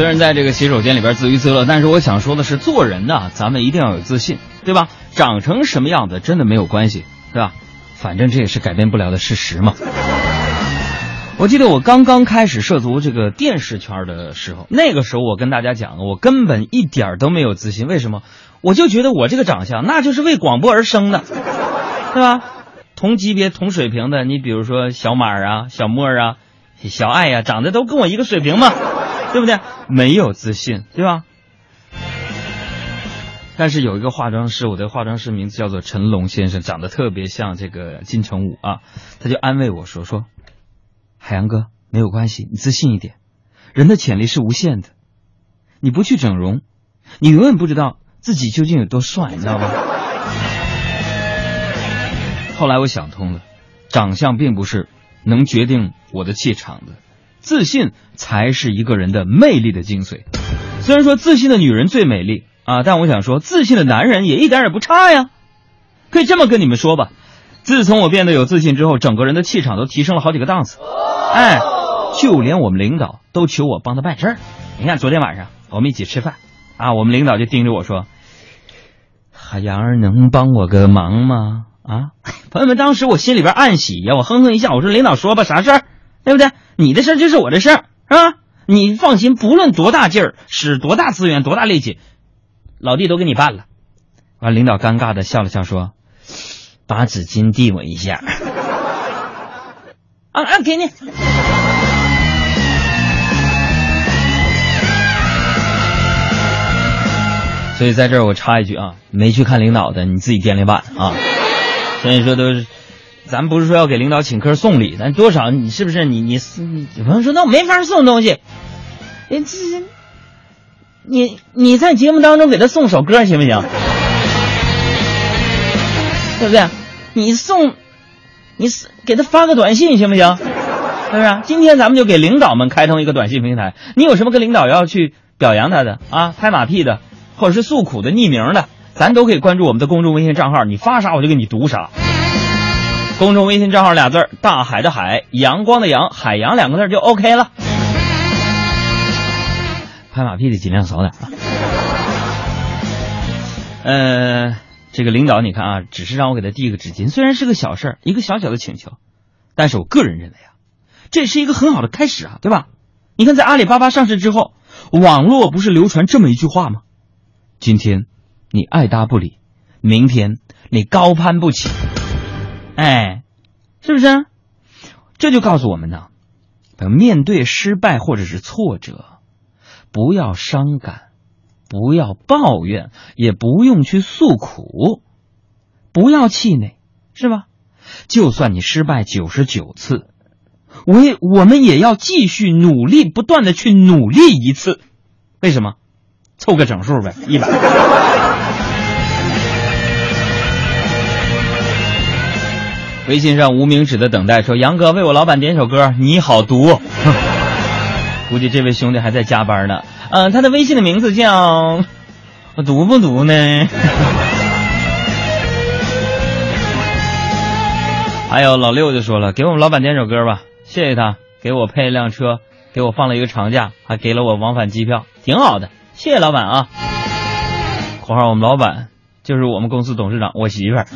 虽然在这个洗手间里边自娱自乐，但是我想说的是，做人呢，咱们一定要有自信，对吧？长成什么样子真的没有关系，对吧？反正这也是改变不了的事实嘛。我记得我刚刚开始涉足这个电视圈的时候，那个时候我跟大家讲，我根本一点都没有自信。为什么？我就觉得我这个长相，那就是为广播而生的，对吧？同级别、同水平的，你比如说小马啊、小莫啊、小爱呀，长得都跟我一个水平嘛，对不对？没有自信，对吧？但是有一个化妆师，我的化妆师名字叫做陈龙先生，长得特别像这个金城武啊，他就安慰我说：“说海洋哥没有关系，你自信一点，人的潜力是无限的，你不去整容，你永远不知道自己究竟有多帅，你知道吗？”后来我想通了，长相并不是能决定我的气场的，自信才是一个人的魅力的精髓。虽然说自信的女人最美丽啊，但我想说，自信的男人也一点也不差呀。可以这么跟你们说吧，自从我变得有自信之后，整个人的气场都提升了好几个档次。哎，就连我们领导都求我帮他办事儿。你看昨天晚上我们一起吃饭，啊，我们领导就盯着我说：“海洋儿能帮我个忙吗？”啊，朋友们，当时我心里边暗喜呀，我哼哼一笑，我说：“领导说吧，啥事儿？对不对？你的事儿就是我的事儿，是吧？你放心，不论多大劲儿，使多大资源，多大力气，老弟都给你办了。”完，领导尴尬的笑了笑，说：“把纸巾递我一下。”啊啊，给你。所以在这儿我插一句啊，没去看领导的，你自己掂量办啊。所以说都是，咱不是说要给领导请客送礼，咱多少你是不是你你你朋友说那我没法送东西，哎这你你在节目当中给他送首歌行不行？对不对？你送，你给他发个短信行不行？是不是？今天咱们就给领导们开通一个短信平台，你有什么跟领导要去表扬他的啊，拍马屁的，或者是诉苦的、匿名的。咱都可以关注我们的公众微信账号，你发啥我就给你读啥。公众微信账号俩字儿：大海的海，阳光的阳，海洋两个字就 OK 了。拍马屁的尽量少点啊。呃，这个领导你看啊，只是让我给他递一个纸巾，虽然是个小事儿，一个小小的请求，但是我个人认为啊，这是一个很好的开始啊，对吧？你看在阿里巴巴上市之后，网络不是流传这么一句话吗？今天。你爱搭不理，明天你高攀不起，哎，是不是？这就告诉我们呢，面对失败或者是挫折，不要伤感，不要抱怨，也不用去诉苦，不要气馁，是吧？就算你失败九十九次，我也我们也要继续努力，不断的去努力一次。为什么？凑个整数呗，一百。微信上无名指的等待说：“杨哥为我老板点首歌，你好毒。”估计这位兄弟还在加班呢。嗯，他的微信的名字叫……我读不读呢？还有老六就说了：“给我们老板点首歌吧，谢谢他给我配一辆车，给我放了一个长假，还给了我往返机票，挺好的，谢谢老板啊。”（括号我们老板就是我们公司董事长，我媳妇儿。）